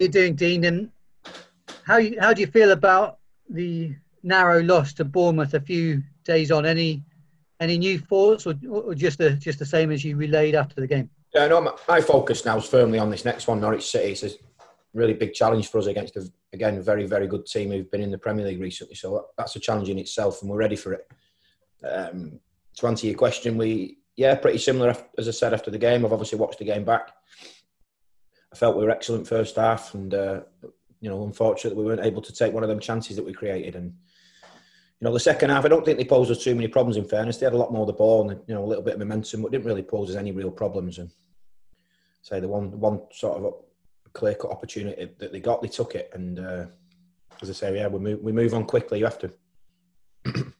are you doing, Dean? And how how do you feel about the narrow loss to Bournemouth a few days on? Any any new thoughts, or, or just the just the same as you relayed after the game? Yeah, no, my, my focus now is firmly on this next one, Norwich City. It's a really big challenge for us against a, again a very very good team who've been in the Premier League recently. So that's a challenge in itself, and we're ready for it. Um, to answer your question, we yeah, pretty similar as I said after the game. I've obviously watched the game back. I felt we were excellent first half, and uh, you know, unfortunately, we weren't able to take one of them chances that we created. And you know, the second half, I don't think they posed us too many problems. In fairness, they had a lot more of the ball and you know a little bit of momentum, but didn't really pose us any real problems. And say the one one sort of clear cut opportunity that they got, they took it. And uh, as I say, yeah, we move we move on quickly. You have to.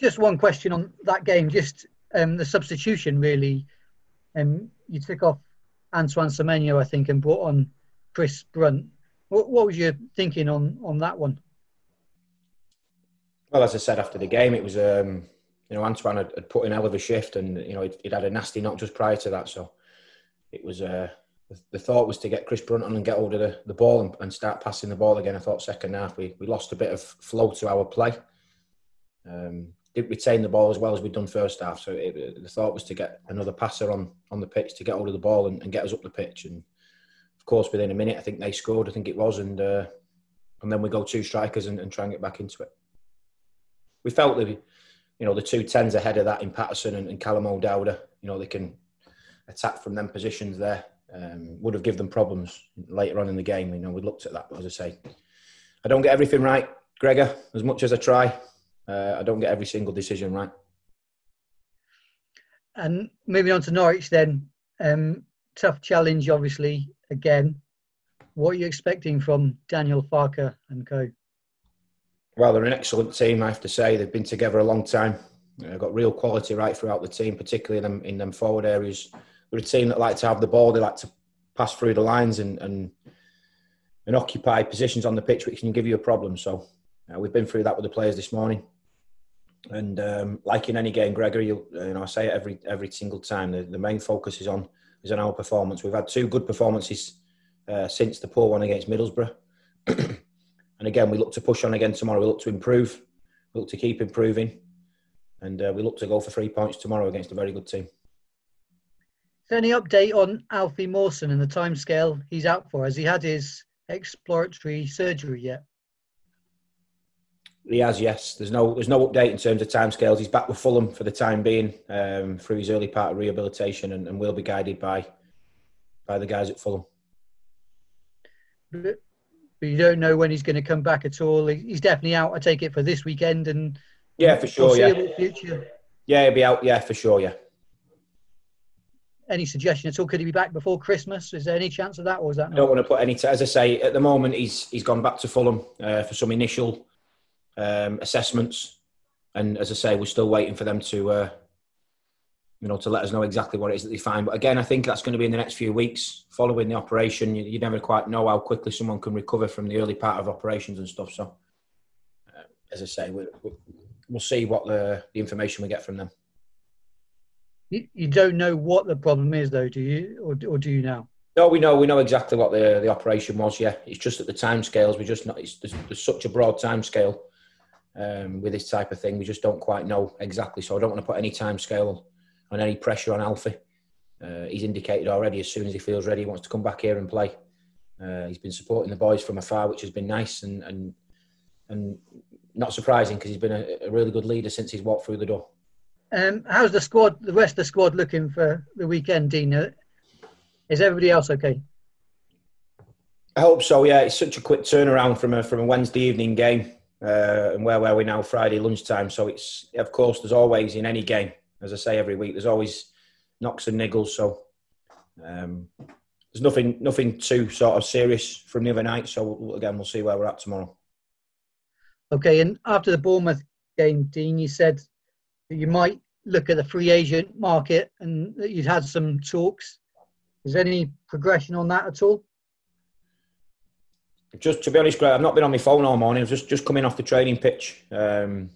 just one question on that game, just um, the substitution really. Um, you took off Antoine Semenyo, I think, and brought on Chris Brunt. What, what was your thinking on on that one? Well, as I said after the game, it was um, you know Antoine had, had, put in hell of a shift, and you know he'd, he'd, had a nasty knock just prior to that, so it was. Uh, the, thought was to get Chris Brunt on and get hold of the, the ball and, and, start passing the ball again. I thought second half we, we lost a bit of flow to our play. Um, didn't retain the ball as well as we'd done first half. So it, the thought was to get another passer on on the pitch to get hold of the ball and, and, get us up the pitch. And of course, within a minute, I think they scored. I think it was, and uh, and then we go two strikers and, and, try and get back into it. We felt that, you know, the two tens ahead of that in Paterson and, and Callum O'Dowda. You know, they can attack from them positions there. Um, would have given them problems later on in the game. You know, we looked at that, but as I say, I don't get everything right, Gregor. As much as I try, uh, I don't get every single decision right. And moving on to Norwich, then um, tough challenge, obviously. Again, what are you expecting from Daniel Farke and co? Well, they're an excellent team, I have to say. They've been together a long time. They've got real quality right throughout the team, particularly in them, in them forward areas. They're a team that like to have the ball. They like to pass through the lines and, and and occupy positions on the pitch, which can give you a problem. So uh, we've been through that with the players this morning. And um, like in any game, Gregory, you, you, know, I say it every every single time. The, the, main focus is on is on our performance. We've had two good performances uh, since the poor one against Middlesbrough, and again, we look to push on again tomorrow. We look to improve. We look to keep improving, and uh, we look to go for three points tomorrow against a very good team. Is there any update on Alfie Mawson and the timescale he's out for? Has he had his exploratory surgery yet? He has, yes. There's no there's no update in terms of timescales. He's back with Fulham for the time being um, through his early part of rehabilitation, and, and will be guided by by the guys at Fulham. But, but you don't know when he's going to come back at all. He's definitely out. I take it for this weekend and yeah, for sure. Yeah, future. Yeah, he'll be out. Yeah, for sure. Yeah. Any suggestion at all? Could he be back before Christmas? Is there any chance of that, or is that? Not? I don't want to put any. T- as I say, at the moment, he's he's gone back to Fulham uh, for some initial um, assessments, and as I say, we're still waiting for them to, uh, you know, to let us know exactly what it is that they find. But again, I think that's going to be in the next few weeks following the operation. You, you never quite know how quickly someone can recover from the early part of operations and stuff. So, uh, as I say, we, we, we'll see what the, the information we get from them. You, you don't know what the problem is, though, do you, or, or do you now? No, we know we know exactly what the the operation was. Yeah, it's just at the time scales. We just not. It's, there's, there's such a broad time scale um, with this type of thing. We just don't quite know exactly. So I don't want to put any time scale on any pressure on Alfie. Uh, he's indicated already as soon as he feels ready, he wants to come back here and play. Uh, he's been supporting the boys from afar, which has been nice and and and not surprising because he's been a, a, really good leader since he's walked through the door. Um, how's the squad, the rest of the squad, looking for the weekend, Dean? Is everybody else okay? I hope so. Yeah, it's such a quick turnaround from a from a Wednesday evening game uh, and where were we now? Friday lunchtime. So it's of course there's always in any game, as I say every week, there's always knocks and niggles. So um, there's nothing nothing too sort of serious from the other night. So again, we'll see where we're at tomorrow. Okay, and after the Bournemouth game, Dean, you said that you might look at the free agent market and that you'd had some talks. Is any progression on that at all? Just to be honest, Greg, I've not been on my phone all morning. I've just just coming off the training pitch. Um,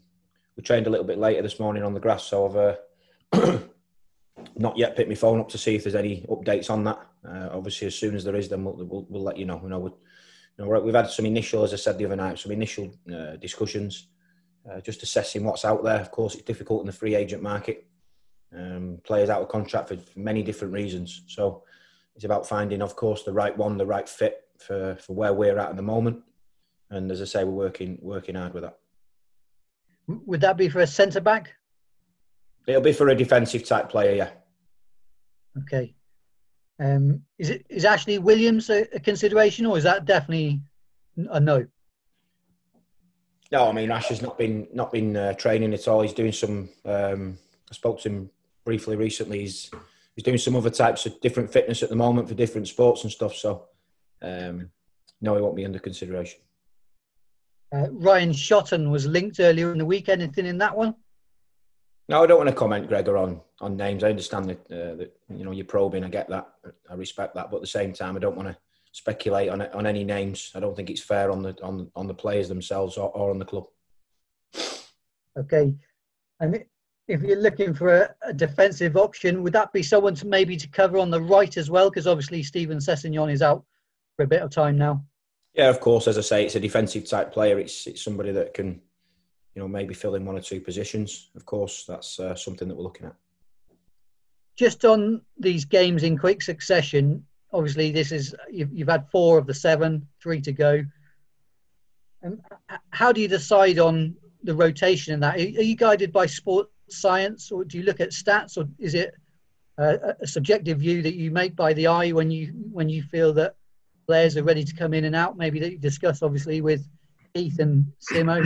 we trained a little bit later this morning on the grass, so I've uh, not yet picked my phone up to see if there's any updates on that. Uh, obviously, as soon as there is, then we'll, we'll, we'll let you know. You know, we you know, we've had some initial, as I said the other night, some initial uh, discussions, uh, just assessing what's out there. Of course, it's difficult in the free agent market. Um, players out of contract for many different reasons. So it's about finding, of course, the right one, the right fit for, for where we're at at the moment. And as I say, we're working working hard with that. Would that be for a centre back? It'll be for a defensive type player, yeah. Okay. Um, is it is Ashley Williams a, a, consideration, or is that definitely a no? No, I mean Ash has not been not been uh, training at all. He's doing some. Um, I spoke to him briefly recently. He's he's doing some other types of different fitness at the moment for different sports and stuff. So, um, no, he won't be under consideration. Uh, Ryan Shotton was linked earlier in the week. Anything in that one? No, I don't want to comment, Gregor, on on names. I understand that, uh, that you know you're probing. I get that. I respect that, but at the same time, I don't want to speculate on on any names. I don't think it's fair on the on on the players themselves or, or on the club. Okay, and if you're looking for a, a, defensive option, would that be someone to maybe to cover on the right as well? Because obviously Steven Sessegnon is out for a bit of time now. Yeah, of course. As I say, it's a defensive type player. It's it's somebody that can you know, maybe fill in one or two positions. Of course, that's uh, something that we're looking at. Just on these games in quick succession, obviously this is you've, you've had four of the seven, three to go. And how do you decide on the rotation in that? Are you guided by sports science, or do you look at stats, or is it a, a subjective view that you make by the eye when you when you feel that players are ready to come in and out? Maybe that you discuss obviously with Keith and Simo.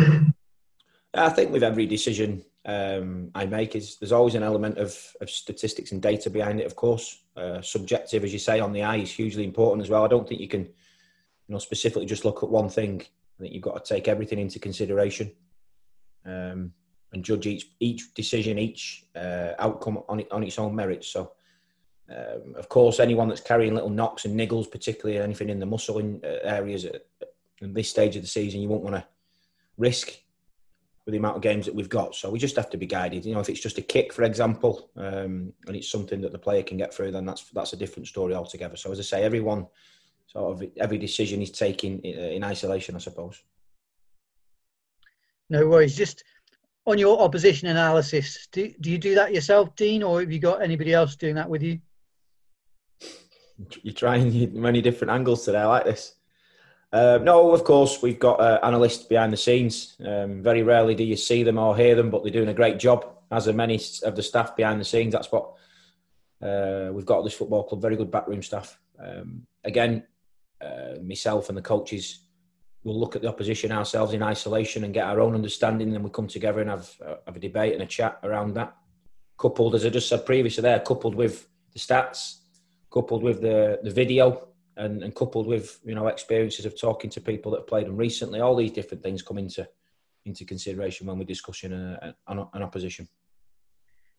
I think with every decision um, I make, is there's always an element of, of statistics and data behind it. Of course, uh, subjective, as you say, on the eye is hugely important as well. I don't think you can, you know, specifically just look at one thing. I think you've got to take everything into consideration um, and judge each each decision, each uh, outcome on on its own merits. So. Um, of course, anyone that's carrying little knocks and niggles, particularly anything in the muscle in, uh, areas at, at this stage of the season, you won't want to risk with the amount of games that we've got. So we just have to be guided. You know, if it's just a kick, for example, um, and it's something that the player can get through, then that's that's a different story altogether. So as I say, everyone sort of every decision is taken in isolation, I suppose. No worries. Just on your opposition analysis, do, do you do that yourself, Dean, or have you got anybody else doing that with you? You're trying many different angles today. I like this. Uh, no, of course, we've got uh, analysts behind the scenes. Um, very rarely do you see them or hear them, but they're doing a great job, as are many of the staff behind the scenes. That's what uh, we've got at this football club, very good backroom staff. Um, again, uh, myself and the coaches will look at the opposition ourselves in isolation and get our own understanding, then we come together and have, uh, have a debate and a chat around that. Coupled, as I just said previously there, coupled with the stats, coupled with the, the video, and, and coupled with you know experiences of talking to people that have played them recently, all these different things come into into consideration when we're discussing a, a, an opposition.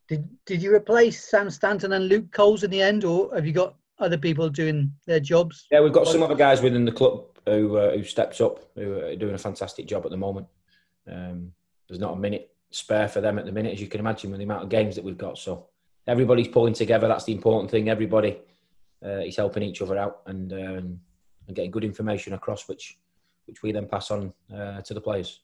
Did Did you replace Sam Stanton and Luke Coles in the end, or have you got other people doing their jobs? Yeah, we've got some other guys within the club who uh, who stepped up, who are doing a fantastic job at the moment. Um, there's not a minute spare for them at the minute, as you can imagine, with the amount of games that we've got. So everybody's pulling together. That's the important thing. Everybody uh, he's helping each other out and um, and getting good information across, which which we then pass on uh, to the players.